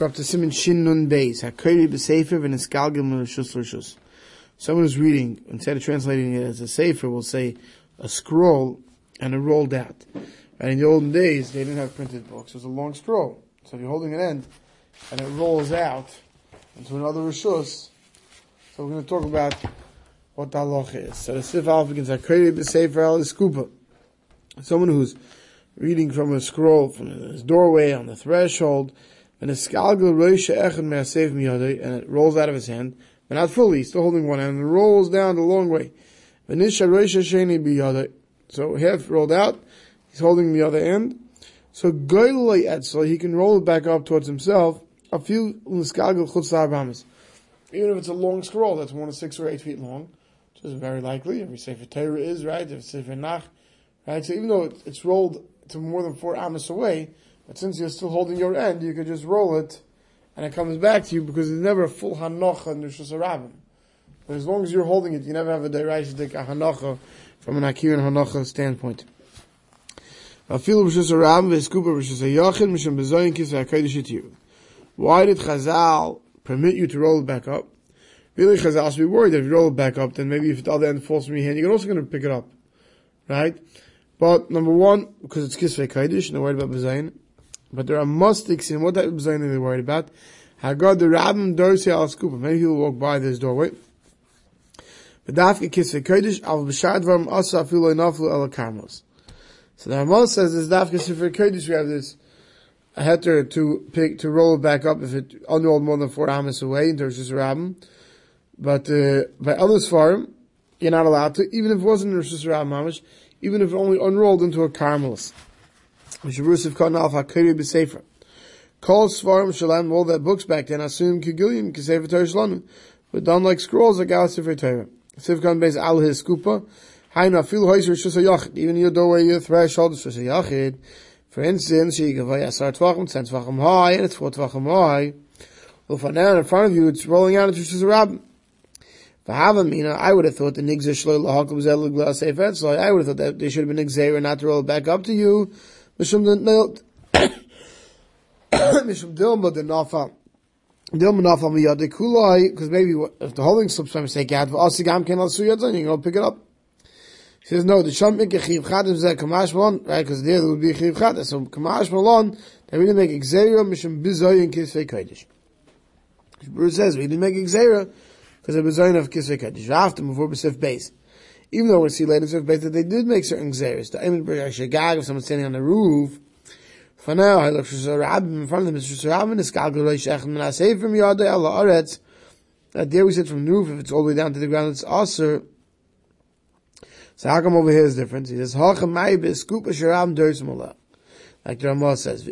Up to Siman Shin Nun Beis. B'sefer m'rishus l'rishus. Someone who's reading, instead of translating it as a sefer, will say a scroll and it rolled out. And in the olden days, they didn't have printed books. It was a long scroll. So you're holding an end and it rolls out into another rishus, so we're going to talk about what the halacha is. So the Sif Alpha begins, Hakari b'sefer al skupa. Someone who's reading from a scroll from his doorway on the threshold, and it rolls out of his hand, but not fully, he's still holding one hand, and it rolls down the long way. So half rolled out, he's holding the other end. So so he can roll it back up towards himself, a few even if it's a long scroll that's one than six or eight feet long, which is very likely. Every Sefer Torah is, right? if Every Sefer Nach, right? So even though it's rolled to more than four amas away, but since you're still holding your end, you could just roll it, and it comes back to you because it's never a full hanocha Rosh Hashanah. But as long as you're holding it, you never have a deraishidik a hanocha from an akir and hanocha standpoint. Why did Chazal permit you to roll it back up? Really, Chazal should be worried that if you roll it back up, then maybe if the other end falls from your hand, you're also going to pick it up, right? But number one, because it's kisvei and they're worried about bezayin. But there are mustics in what type are they worried about? Hagad the Rabbim Dorsi al Skupa. Many people walk by this doorway. So the Ramah says this dafke kisvei kodesh we have this heter to pick to roll it back up if it unrolled more than four amas away in Dorshis Rabbim. But uh, by others farm, you're not allowed to, even if it wasn't Rosh Rabbim even if it only unrolled into a karmelis. Mishavusiv Kanal Hakiri B'Sefer. Call Svarim Shalem, all that books back then, assume Kigillim, Kisefer Torah Shalom, but done like scrolls like Gal Sefer Torah. Sivkan Beis Al His Skupa, Haina Fil Hoiser Shus Yachid, even your doorway, your threshold is Shus Yachid. For instance, you give Yasar Tvachim, ten Tvachim high, and it's four Tvachim high. Well, for now, in front of you, it's rolling out into Shus Rabbim. Mina, I would have thought the Nigzer was El Glas Sefer I would have thought that they should have been Nigzer not to roll it back up to you. Mishum Dilma the Nafa. Dilma Nafa Miyad Kulai, because maybe if the holding slips by mistake, Yad Vasigam can also Yad, then you can go pick it up. He says, no, the Shamik Chiv Chadim Zeh Kamash Malon, right, because there would be Chiv Chadim. So Kamash Malon, they really make Xeria Mishum Bizoy and Kisvei Kodesh. Bruce says, we didn't make Xeria, because of Bizoy of Kisvei Kodesh. After, before Besif base even though we'll see later in that they did make certain xeris. The Emin Shagag, if someone's standing on the roof, for now, I look for in front of them, Mr. Rabbim is Kalgal Shech from Yada Allah Aretz. That there we said from the roof, if it's all the way down to the ground, it's Aser. So how come over here is different? He says, Hachem Mai B'Skupa Sharab Dersim Allah. Like the Ramah says.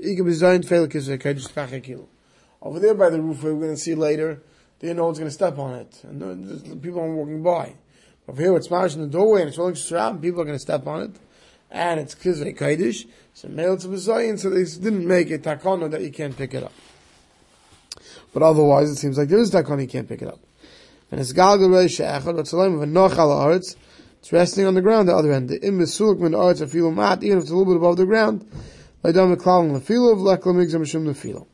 Over there by the roof, we're going to see later, there no one's going to step on it. And people aren't walking by. Over here, it's smashed in the doorway and it's rolling around, people are going to step on it. And it's Kizvei Kaidish, so male to Bezayin, so they didn't make a takana that you can't pick it up. But otherwise, it seems like there is takana you can't pick it up. And it's Galgal Reish Echad, what's the name of Nochal Arts, it's resting on the ground, the other end. The Im Besuluk Min are filo mat, even if it's a little bit above the ground, like Dam Meklalim Lefilo, of Lekla Migzam Mishum Lefilo.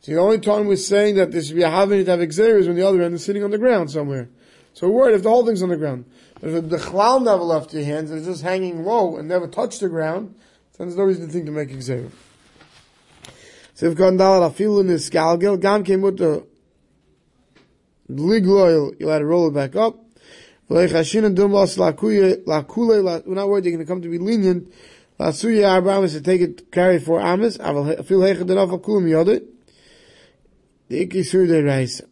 So the only time we're saying that this should be a having to have Xer is when the other end is sitting on the ground somewhere. So we're worried if the whole thing's on the ground. But if the clown never left your hands and it's just hanging low and never touched the ground, then there's no reason to think to make exer. So if in this galgil, gam came with the ligloil, you'll have to roll it back up. We're not worried they're going to come to be lenient. Lasuya Abraham is to take it, carry for Amis. I will feel hechad enough kulim yodit. The ikisur de reisa.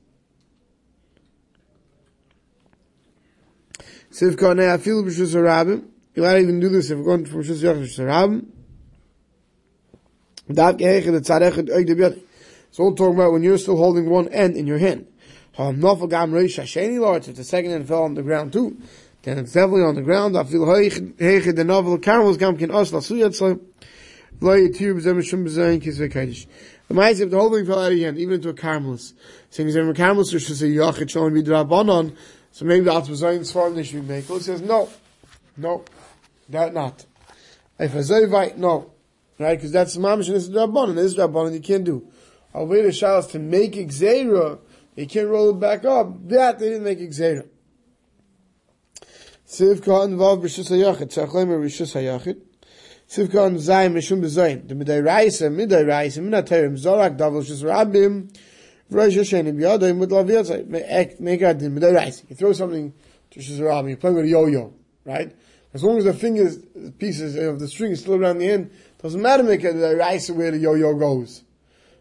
Sivka ne afilu b'shus harabim. You might even do this if we're going from Shus Yachid Shus harabim. Dav gehechet et tzadechet oig de biyadi. So we're talking about when you're still holding one end in your hand. Ha'am nofel gam reish hasheni lord, if the second end fell on the ground too, then it's definitely on the ground. Afil hechet the novel caramels gam kin os lasuyat so. Lo yitir b'zem shum b'zayin kisvei kaidish. The mice, if the whole thing fell out of your hand, even into a caramelist, saying, Zem caramelist, there's just a yachid shalom b'drabanon, so maybe the Atzmazayin Svarim they should be making. He says, no, no, that not. If a Zayvite, no. Right? Because that's Mamish and this is Rabbanon. This is Rabbanon you can't do. Aveda Shalas to make Xera, you can't roll it back up. That they didn't make Xera. Sivka involved Rishus HaYachid. Tzachlemer Rishus HaYachid. Sivka on Mishum B'Zayim. The Midai Raisa, Midai Raisa, Minat Terim, Zorak, Davel Shus Rabim, Make the. You throw something to Rabim, you're playing with a yo-yo, right? As long as the fingers, the pieces of the string is still around the end, doesn't matter make the Raisa where the yo-yo goes.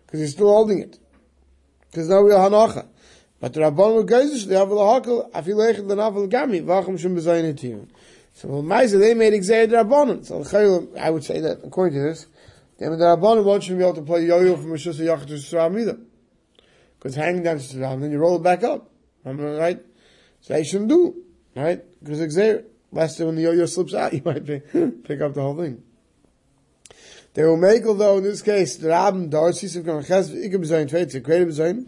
Because he's still holding it. Because now we're Hanacha. But the Rabban Geisish, they have the Hakel, Afil Echad L'Nafel Gami, Vacham Shum Bezayin. So Maisa, they made the Rabbanon. So I would say that, according to this, they made the Rabbanon won't be able to play yo-yo from Rishus HaYachid to Shusram either. Because hanging down to Shusram, ah, then you roll it back up. Right? So they shouldn't do. Right? Because Xer, last when the yo-yo slips out, you might pick, up the whole thing. They will make, although in this case, the Rabbim, the Arsis of Ches, Ikam Bezayin, Tveit, a greater Bezayin,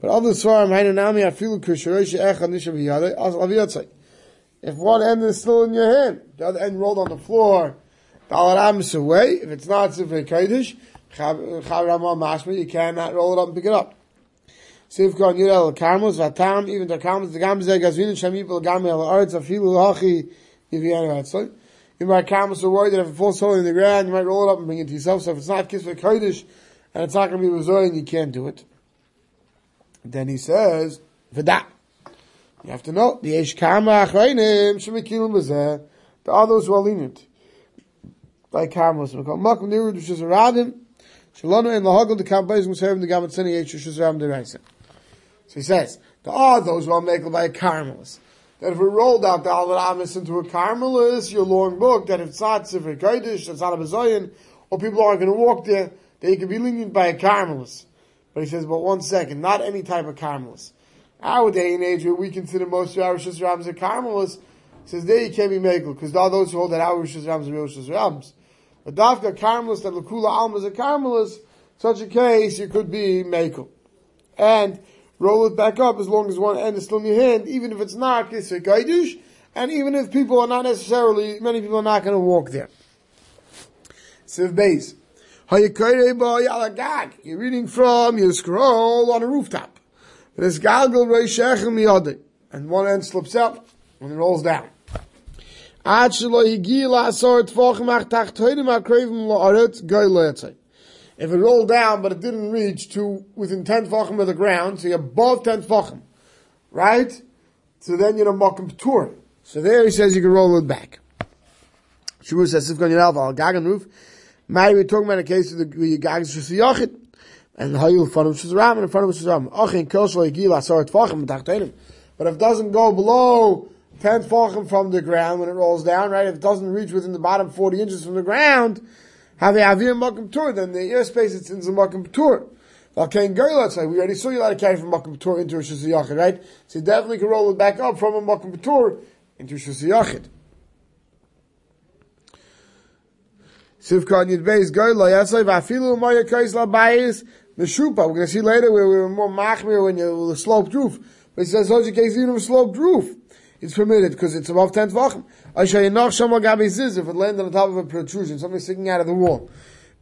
but of the Svarim, Hainu Nami, Afilu Kusharish, Echad, Nisha B'yadei, Az Aviyatzai. If one end is still in your hand, the other end rolled on the floor, Dalaram is away. If it's not Sifrei Kodesh, Chav Mashma, you cannot roll it up and pick it up. Sivkon Yirel Karmos, Vatam, even the Karmos, the Gamzeh, Gazvin, Shamipel, Gami, Al Arts, Afilu Hachi, Yivianu Hatzai. You might Karmos are worried that if it falls solely in the ground, you might roll it up and bring it to yourself. So if it's not Kisvei Kodesh, and it's not going to be Rezoyin, you can't do it. Then he says, V'da. You have to know, the Eish Karma Achrayim, Shemikilim Bezeh, the others who are lenient. Like Karmos, we call Makum Niru, which is a Radim, Shalonu and Lahagel, the Kampais, Musayim, the Gamat Sani, Eish, Ram, the Raisa. So he says, there are those who are making by a Karmelis. That if we rolled out the Al into a Karmelis, your long book, that if it's not Sifri Kodesh, it's not a Bezoyan, or people aren't going to walk there, they can be lenient by a Karmelis. But he says, but one second, not any type of Carmelis. Our day and age where we consider most of our Rishis Rams are Carmelis, says there you can't be Mekel, because there are those who hold that our Rams are real Rams. But Dafka Carmelis, that Lakula Almas are Carmelis, such a case, you could be Mekel. And roll it back up as long as one end is still in your hand, even if it's not Kisei Gaidush, and even if people are not necessarily, many people are not going to walk there. Siv base. You're reading from your scroll on a rooftop. And one end slips out and it rolls down. If it rolled down, but it didn't reach to within 10 tfachim of the ground, so you're above 10 tfachim, right? So then you're a mokum tour. So there he says you can roll it back. Shmuel says, if you're al gagan roof, Maybe we're talking about a case of the Gagas Shus Yachid, and Hayul in front of and in front of Shus Ram. Achin Kol Shal Yigil Asar Tfachim B'Tachtenim. But if it doesn't go below 10 tfachim from the ground when it rolls down, right? If it doesn't reach within the bottom 40 inches from the ground, have the avir makom tour, then the airspace it's in the makom tour. Valkain Gerla, say we already saw you allowed to carry from makom tour into a shusiyachid, right? So you definitely can roll it back up from a makom tour into a shusiyachid. Sivkon Yud Beis Goyla Yatzai Vafilu Maya Kais Labayis Meshupa. We're going to see later where we are more machmir when you're with a sloped roof. But he says, such a case, even a sloped roof, it's permitted because it's above 10 tvachim. Aisha Yenach Shama Gabi Ziz, if it lands on top of a protrusion, something sticking out of the wall.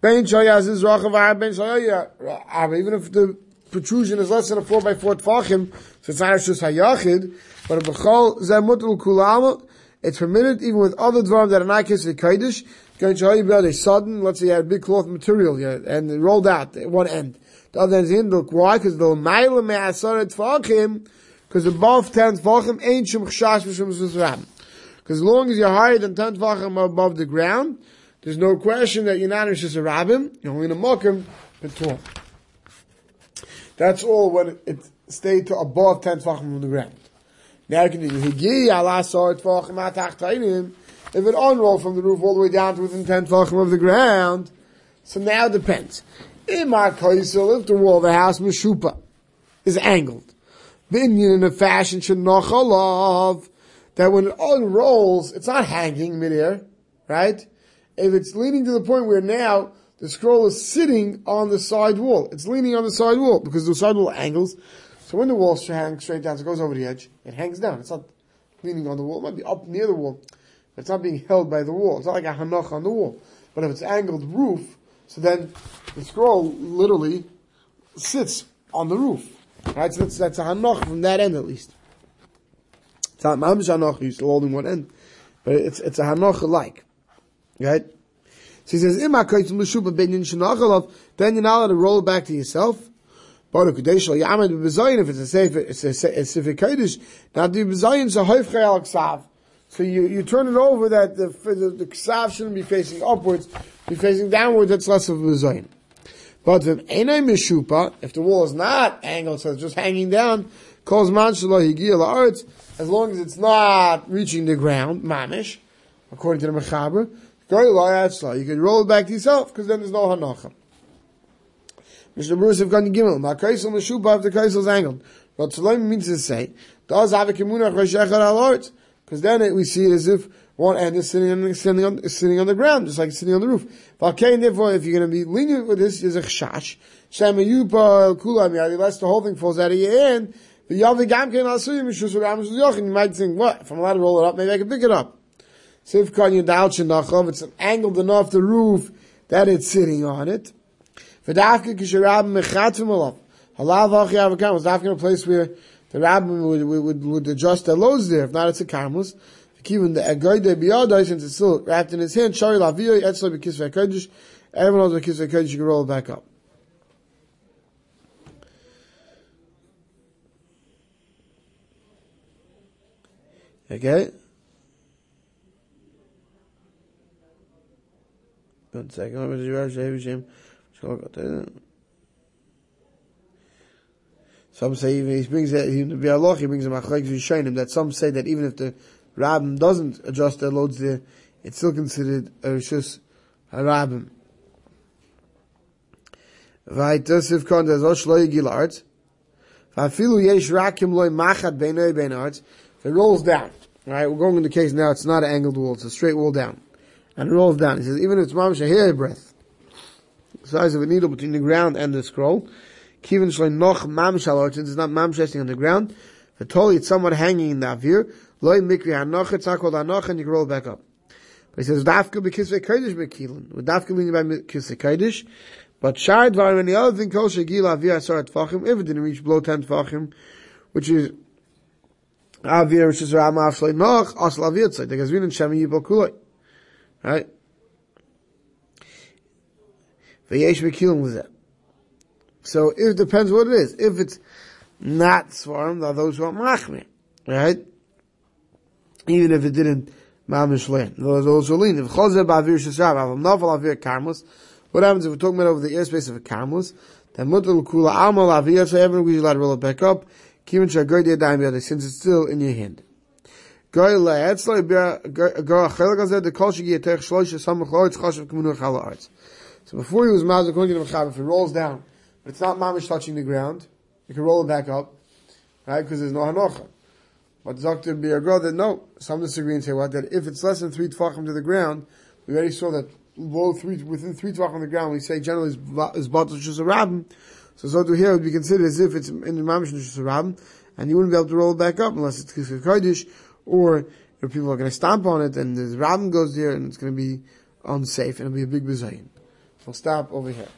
Ben Shaya Ziz Rachav Ben Shaya Even if the protrusion is less than a 4 by 4 tvachim, so it's not just hayachid, but a b'chol zemutul kulama, it's permitted even with other dvarim that are not considered kodesh, going to show you about a sudden, let's say you had a big cloth material here, and it rolled out at one end. The other end is in, look, why? Because the maila me'asar tfachim, because above 10 tfachim, ain't shum chshash v'shum zuzram. Because as long as you're higher than 10 tfachim above the ground, there's no question that you're not in Shisarabim, you're only in a Mokim, Betor. That's all when it stayed to above 10 tfachim from the ground. Now you can do, Higi if it unrolled from the roof all the way down to within 10 tefachim of the ground, so now it depends. In my case, if the wall of the house Meshupa is angled, binyan in a fashion shenachalav, that when it unrolls, it's not hanging midair, right? If it's leaning to the point where now the scroll is sitting on the side wall, it's leaning on the side wall because the side wall angles. So when the wall hangs straight down, so it goes over the edge, it hangs down. It's not leaning on the wall. It might be up near the wall. But it's not being held by the wall. It's not like a hanach on the wall. But if it's angled roof, so then the scroll literally sits on the roof. Right? So that's, that's a hanoch from that end at least. It's not mamish hanoch, you're still holding one end. But it's, it's a hanoch like. Right? So he says, then you're not allowed to roll it back to yourself. But if it's a safe, it's a, it's a kodesh. Now the bezayin is a hoifchei al ksav. So you, you turn it over that the, the, the ksav shouldn't be facing upwards, be facing downwards, that's less of a bezayin. But if if the wall is not angled, so it's just hanging down, calls man higiyah as long as it's not reaching the ground, mamish, according to the mechaber, you can roll it back to yourself, because then there's no hanacha. Mishnah Berurah have gone Gimel. Ma kaisel meshuba if the kaisel is angled. What Tzaloim means to say, does have a kimunach al Because then it, we see it as if one end is sitting on, sitting on, sitting on the ground, just like sitting on the roof. If you're going to be lenient with this, is a chash. Unless the whole thing falls out of your hand. The yavi gamken al suyim mishus ram yochin. You might think, what? If I'm allowed to roll it up, maybe I can pick it up. Sivkan yudal shenachov, it's angled enough the roof that it's sitting on it. V'dafka kisharab mechatzim alav. Halav ha'chi avakam was dafka in a place where the rabbin would, would, would adjust their loads there. If not, it's a karmus. Even the agoyde biyadai, since it's still wrapped in his hand, shari laviyoi, etzlo b'kisvei kodesh, everyone knows b'kisvei kodesh, you can roll it back up. Okay? One second. Some say even he brings it, he, brings him a machlek v'yishayim that some say that even if the rabbin doesn't adjust their loads there, it's still considered a rishus harabim. V'aytosiv kon yigil arts. V'afilu yesh rakim loy it rolls down, right, we're going in the case now, it's not an angled wall, it's a straight wall down. And it rolls down. He says, even if it's mamash hair breath, size of a needle between the ground and the scroll. Kivin shloi noch since it's not mamshesting on the ground. Totally it's somewhat hanging in the avir. Loi mikri hanoch, it's not called and you roll back up. But he says, dafka bekisvei kodesh bekilin. With dafka meaning by kisvei kodesh. But shar dvar, the other thing, kol shegil avir asar tfachim, if it didn't reach below 10 tfachim, which is avir, which is ram af shloi noch, asal avir tzai. The gazvin and shemi yibol kuloi. Right? V'yesh v'kilim with it. So it depends what it is. If it's not svarim, there are those who are machmir, right? Even if it didn't mamish learn. Those also lean. If chozer ba'avir shesrav, aval novel avir karmos, what happens if we're talking about over the airspace of a karmos? Then mutal kula amal avir, so everyone will allowed to roll it back up, kivin shagoy de since it's still in your hand. Goy le'etzlo, goy achel gazet, the kol shigi yetech shloish, samach loitz, choshev k'munu chala arts. So before he was mazel, according to the Mechaber, if it rolls down, but it's not mamish touching the ground, you can roll it back up, right? Because there's no hanocha. But Dr. Biagro that no, some disagree and say what that if it's less than three tvachim to the ground, we already saw that below three within three tvachim on the ground, we say generally is is a rabbin. So to here would be considered as if it's in the mamish just a rabbin, and you wouldn't be able to roll it back up unless it's kodesh, or if people are going to stomp on it, and the rabbin goes there, and it's going to be unsafe, and it'll be a big bezayin. We'll stop over here.